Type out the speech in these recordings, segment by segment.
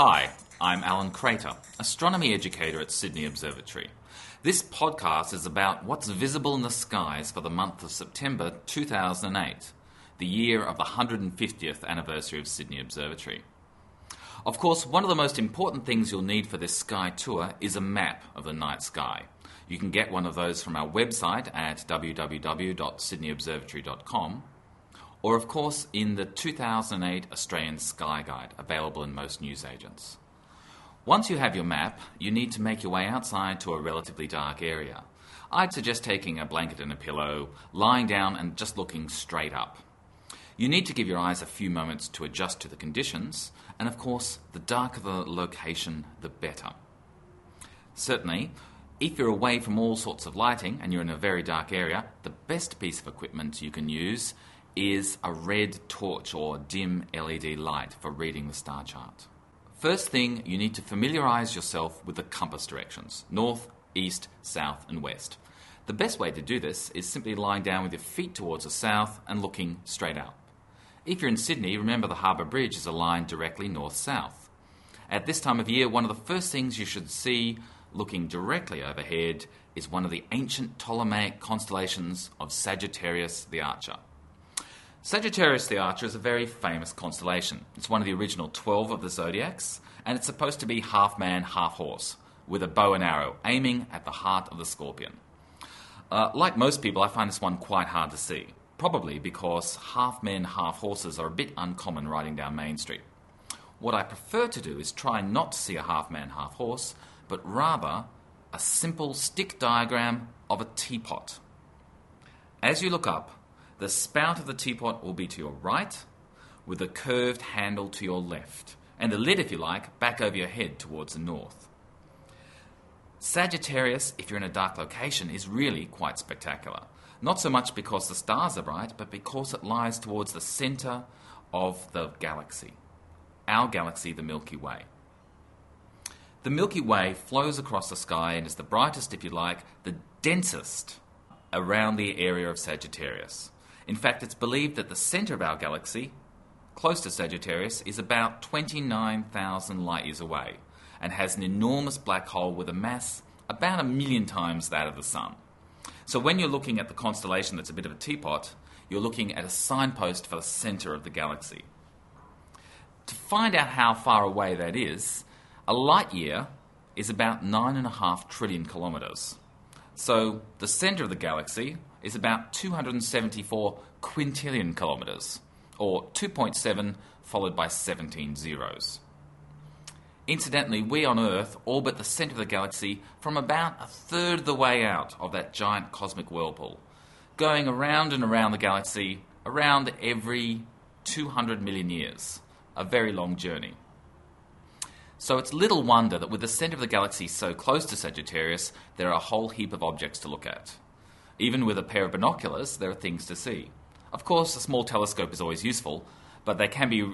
Hi, I'm Alan Crater, astronomy educator at Sydney Observatory. This podcast is about what's visible in the skies for the month of September 2008, the year of the 150th anniversary of Sydney Observatory. Of course, one of the most important things you'll need for this sky tour is a map of the night sky. You can get one of those from our website at www.sydneyobservatory.com or, of course, in the 2008 Australian Sky Guide, available in most newsagents. Once you have your map, you need to make your way outside to a relatively dark area. I'd suggest taking a blanket and a pillow, lying down, and just looking straight up. You need to give your eyes a few moments to adjust to the conditions, and of course, the darker the location, the better. Certainly, if you're away from all sorts of lighting and you're in a very dark area, the best piece of equipment you can use is a red torch or dim LED light for reading the star chart. First thing, you need to familiarize yourself with the compass directions north, east, south, and west. The best way to do this is simply lying down with your feet towards the south and looking straight out. If you're in Sydney, remember the Harbour Bridge is aligned directly north south. At this time of year, one of the first things you should see looking directly overhead is one of the ancient Ptolemaic constellations of Sagittarius the Archer. Sagittarius the Archer is a very famous constellation. It's one of the original 12 of the zodiacs, and it's supposed to be half man, half horse, with a bow and arrow, aiming at the heart of the scorpion. Uh, like most people, I find this one quite hard to see probably because half men, half horses are a bit uncommon riding down Main Street. What I prefer to do is try not to see a half man, half horse, but rather a simple stick diagram of a teapot. As you look up, the spout of the teapot will be to your right, with a curved handle to your left, and the lid, if you like, back over your head towards the north. Sagittarius, if you're in a dark location, is really quite spectacular. Not so much because the stars are bright, but because it lies towards the center of the galaxy. Our galaxy, the Milky Way. The Milky Way flows across the sky and is the brightest, if you like, the densest around the area of Sagittarius. In fact, it's believed that the center of our galaxy, close to Sagittarius, is about 29,000 light years away and has an enormous black hole with a mass about a million times that of the Sun. So when you're looking at the constellation that's a bit of a teapot, you're looking at a signpost for the center of the galaxy. To find out how far away that is, a light year is about 9.5 trillion kilometers. So the center of the galaxy is about 274 quintillion kilometers, or 2.7 followed by 17 zeros. Incidentally, we on Earth orbit the centre of the galaxy from about a third of the way out of that giant cosmic whirlpool, going around and around the galaxy around every 200 million years. A very long journey. So it's little wonder that with the centre of the galaxy so close to Sagittarius, there are a whole heap of objects to look at. Even with a pair of binoculars, there are things to see. Of course, a small telescope is always useful, but they can be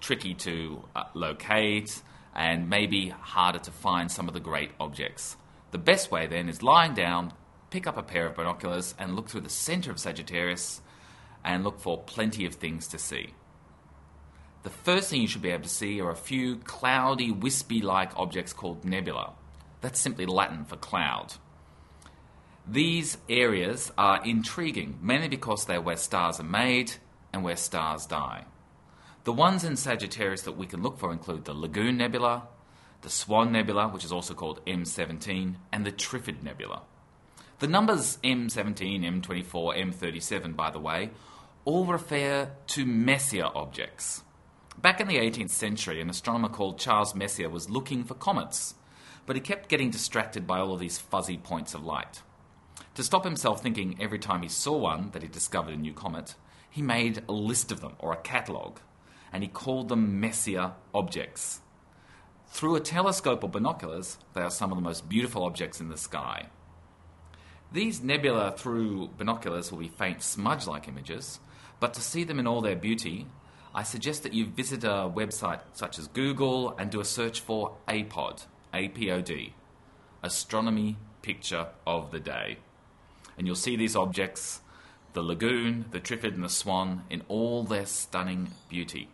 tricky to uh, locate and maybe harder to find some of the great objects. The best way then is lying down, pick up a pair of binoculars, and look through the center of Sagittarius and look for plenty of things to see. The first thing you should be able to see are a few cloudy, wispy like objects called nebula. That's simply Latin for cloud. These areas are intriguing, mainly because they're where stars are made and where stars die. The ones in Sagittarius that we can look for include the Lagoon Nebula, the Swan Nebula, which is also called M17, and the Trifid Nebula. The numbers M17, M24, M37, by the way, all refer to Messier objects. Back in the 18th century, an astronomer called Charles Messier was looking for comets, but he kept getting distracted by all of these fuzzy points of light. To stop himself thinking every time he saw one that he discovered a new comet, he made a list of them, or a catalogue, and he called them Messier objects. Through a telescope or binoculars, they are some of the most beautiful objects in the sky. These nebula through binoculars will be faint smudge like images, but to see them in all their beauty, I suggest that you visit a website such as Google and do a search for APOD, APOD, Astronomy Picture of the Day. And you'll see these objects, the lagoon, the trifid, and the swan, in all their stunning beauty.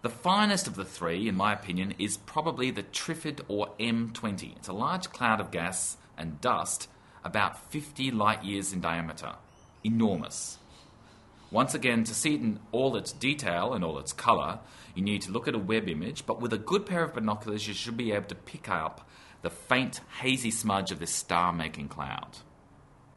The finest of the three, in my opinion, is probably the Trifid or M20. It's a large cloud of gas and dust about 50 light years in diameter. Enormous. Once again, to see it in all its detail and all its colour, you need to look at a web image, but with a good pair of binoculars, you should be able to pick up the faint, hazy smudge of this star making cloud.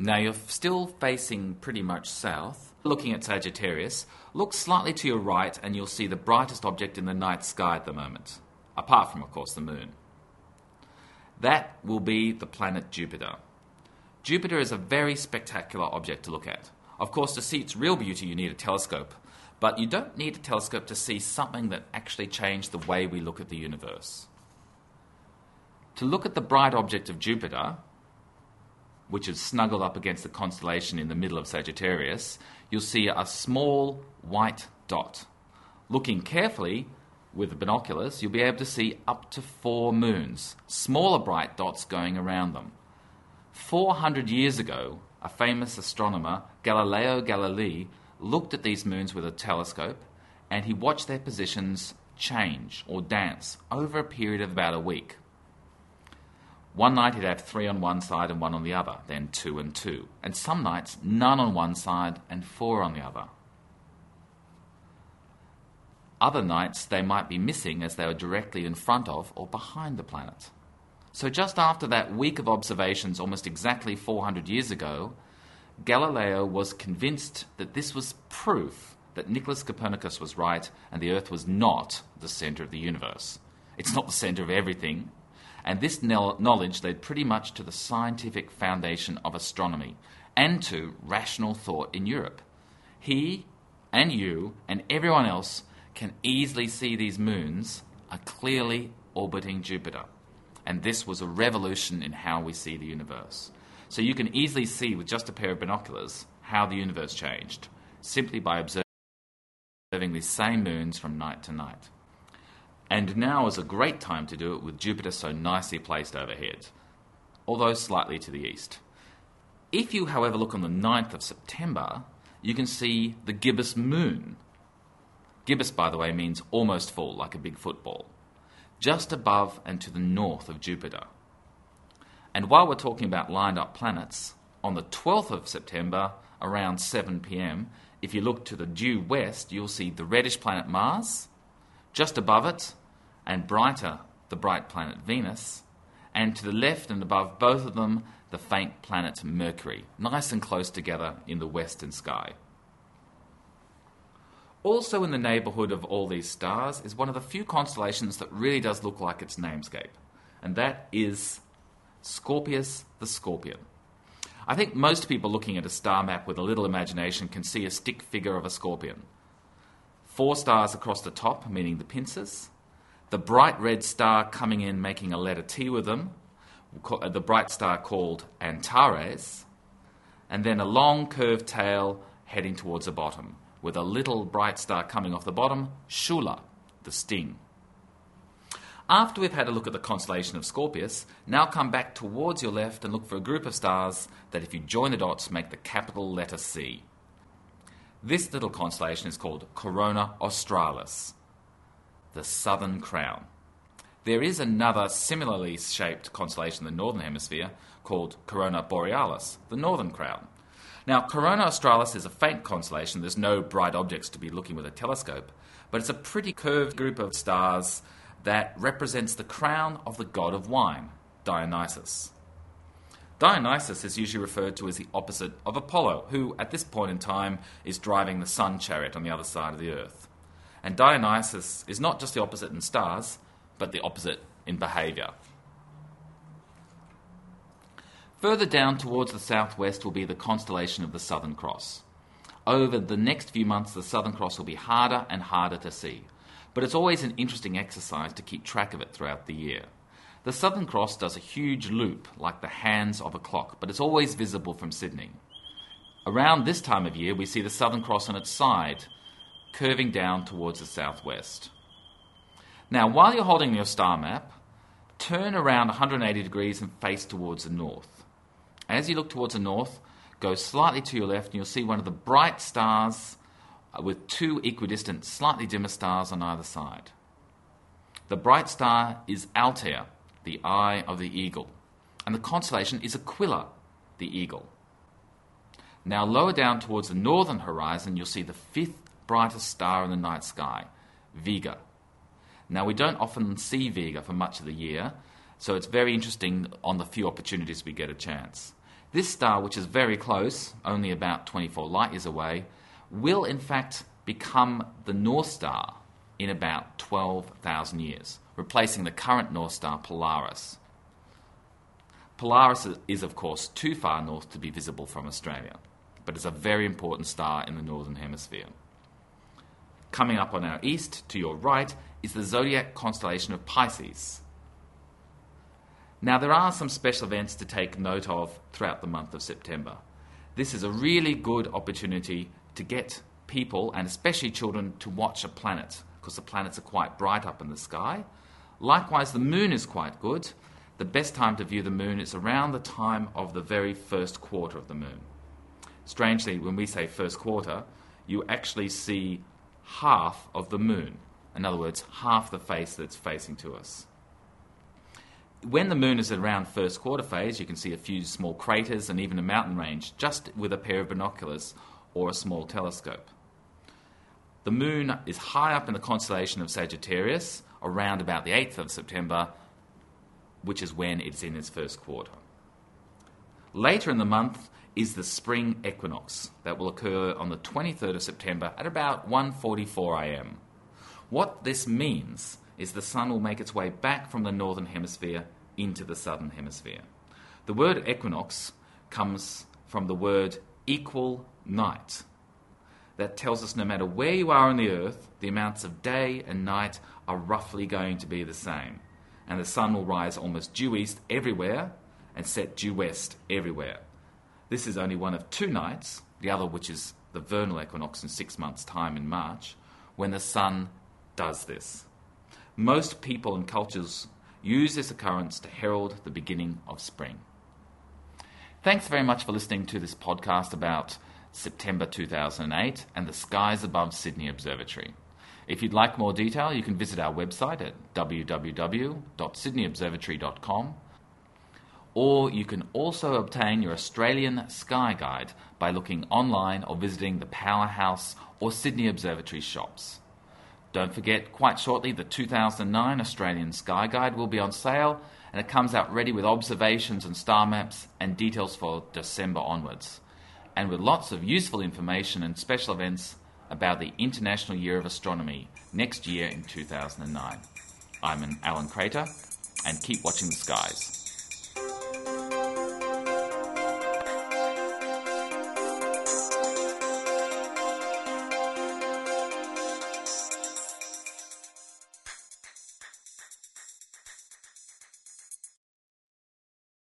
Now you're still facing pretty much south. Looking at Sagittarius, look slightly to your right and you'll see the brightest object in the night sky at the moment, apart from, of course, the moon. That will be the planet Jupiter. Jupiter is a very spectacular object to look at. Of course, to see its real beauty, you need a telescope, but you don't need a telescope to see something that actually changed the way we look at the universe. To look at the bright object of Jupiter, which is snuggled up against the constellation in the middle of Sagittarius, you'll see a small white dot. Looking carefully with the binoculars, you'll be able to see up to four moons, smaller bright dots going around them. 400 years ago, a famous astronomer, Galileo Galilei, looked at these moons with a telescope and he watched their positions change or dance over a period of about a week. One night he'd have three on one side and one on the other, then two and two, and some nights none on one side and four on the other. Other nights they might be missing as they were directly in front of or behind the planet. So, just after that week of observations, almost exactly 400 years ago, Galileo was convinced that this was proof that Nicholas Copernicus was right and the Earth was not the center of the universe. It's not the center of everything. And this knowledge led pretty much to the scientific foundation of astronomy and to rational thought in Europe. He and you and everyone else can easily see these moons are clearly orbiting Jupiter. And this was a revolution in how we see the universe. So you can easily see with just a pair of binoculars how the universe changed simply by observing these same moons from night to night. And now is a great time to do it with Jupiter so nicely placed overhead, although slightly to the east. If you, however, look on the 9th of September, you can see the gibbous moon. Gibbous, by the way, means almost full, like a big football just above and to the north of Jupiter. And while we're talking about lined up planets, on the 12th of September, around 7 pm, if you look to the due west, you'll see the reddish planet Mars, just above it, and brighter, the bright planet Venus, and to the left and above both of them, the faint planet Mercury, nice and close together in the western sky. Also, in the neighbourhood of all these stars is one of the few constellations that really does look like its namescape, and that is Scorpius the Scorpion. I think most people looking at a star map with a little imagination can see a stick figure of a scorpion. Four stars across the top, meaning the pincers, the bright red star coming in making a letter T with them, uh, the bright star called Antares, and then a long curved tail heading towards the bottom with a little bright star coming off the bottom, Shaula, the sting. After we've had a look at the constellation of Scorpius, now come back towards your left and look for a group of stars that, if you join the dots, make the capital letter C. This little constellation is called Corona Australis, the Southern Crown. There is another similarly shaped constellation in the Northern Hemisphere called Corona Borealis, the Northern Crown. Now, Corona Australis is a faint constellation. There's no bright objects to be looking with a telescope, but it's a pretty curved group of stars that represents the crown of the god of wine, Dionysus. Dionysus is usually referred to as the opposite of Apollo, who at this point in time is driving the sun chariot on the other side of the earth. And Dionysus is not just the opposite in stars, but the opposite in behaviour. Further down towards the southwest will be the constellation of the Southern Cross. Over the next few months, the Southern Cross will be harder and harder to see, but it's always an interesting exercise to keep track of it throughout the year. The Southern Cross does a huge loop like the hands of a clock, but it's always visible from Sydney. Around this time of year, we see the Southern Cross on its side, curving down towards the southwest. Now, while you're holding your star map, turn around 180 degrees and face towards the north. As you look towards the north, go slightly to your left and you'll see one of the bright stars uh, with two equidistant, slightly dimmer stars on either side. The bright star is Altair, the eye of the eagle, and the constellation is Aquila, the eagle. Now, lower down towards the northern horizon, you'll see the fifth brightest star in the night sky, Vega. Now, we don't often see Vega for much of the year, so it's very interesting on the few opportunities we get a chance. This star, which is very close, only about 24 light years away, will in fact become the North Star in about 12,000 years, replacing the current North Star Polaris. Polaris is, of course, too far north to be visible from Australia, but is a very important star in the Northern Hemisphere. Coming up on our east, to your right, is the zodiac constellation of Pisces. Now, there are some special events to take note of throughout the month of September. This is a really good opportunity to get people, and especially children, to watch a planet, because the planets are quite bright up in the sky. Likewise, the moon is quite good. The best time to view the moon is around the time of the very first quarter of the moon. Strangely, when we say first quarter, you actually see half of the moon. In other words, half the face that's facing to us. When the moon is around first quarter phase, you can see a few small craters and even a mountain range just with a pair of binoculars or a small telescope. The moon is high up in the constellation of Sagittarius, around about the 8th of September, which is when it's in its first quarter. Later in the month is the spring equinox that will occur on the 23rd of September at about 1:44 a.m. What this means is the sun will make its way back from the northern hemisphere into the southern hemisphere. The word equinox comes from the word equal night. That tells us no matter where you are on the earth, the amounts of day and night are roughly going to be the same. And the sun will rise almost due east everywhere and set due west everywhere. This is only one of two nights, the other, which is the vernal equinox in six months' time in March, when the sun does this. Most people and cultures use this occurrence to herald the beginning of spring. Thanks very much for listening to this podcast about September 2008 and the skies above Sydney Observatory. If you'd like more detail, you can visit our website at www.sydneyobservatory.com or you can also obtain your Australian Sky Guide by looking online or visiting the Powerhouse or Sydney Observatory shops. Don't forget, quite shortly, the 2009 Australian Sky Guide will be on sale and it comes out ready with observations and star maps and details for December onwards. And with lots of useful information and special events about the International Year of Astronomy next year in 2009. I'm Alan Crater, and keep watching the skies.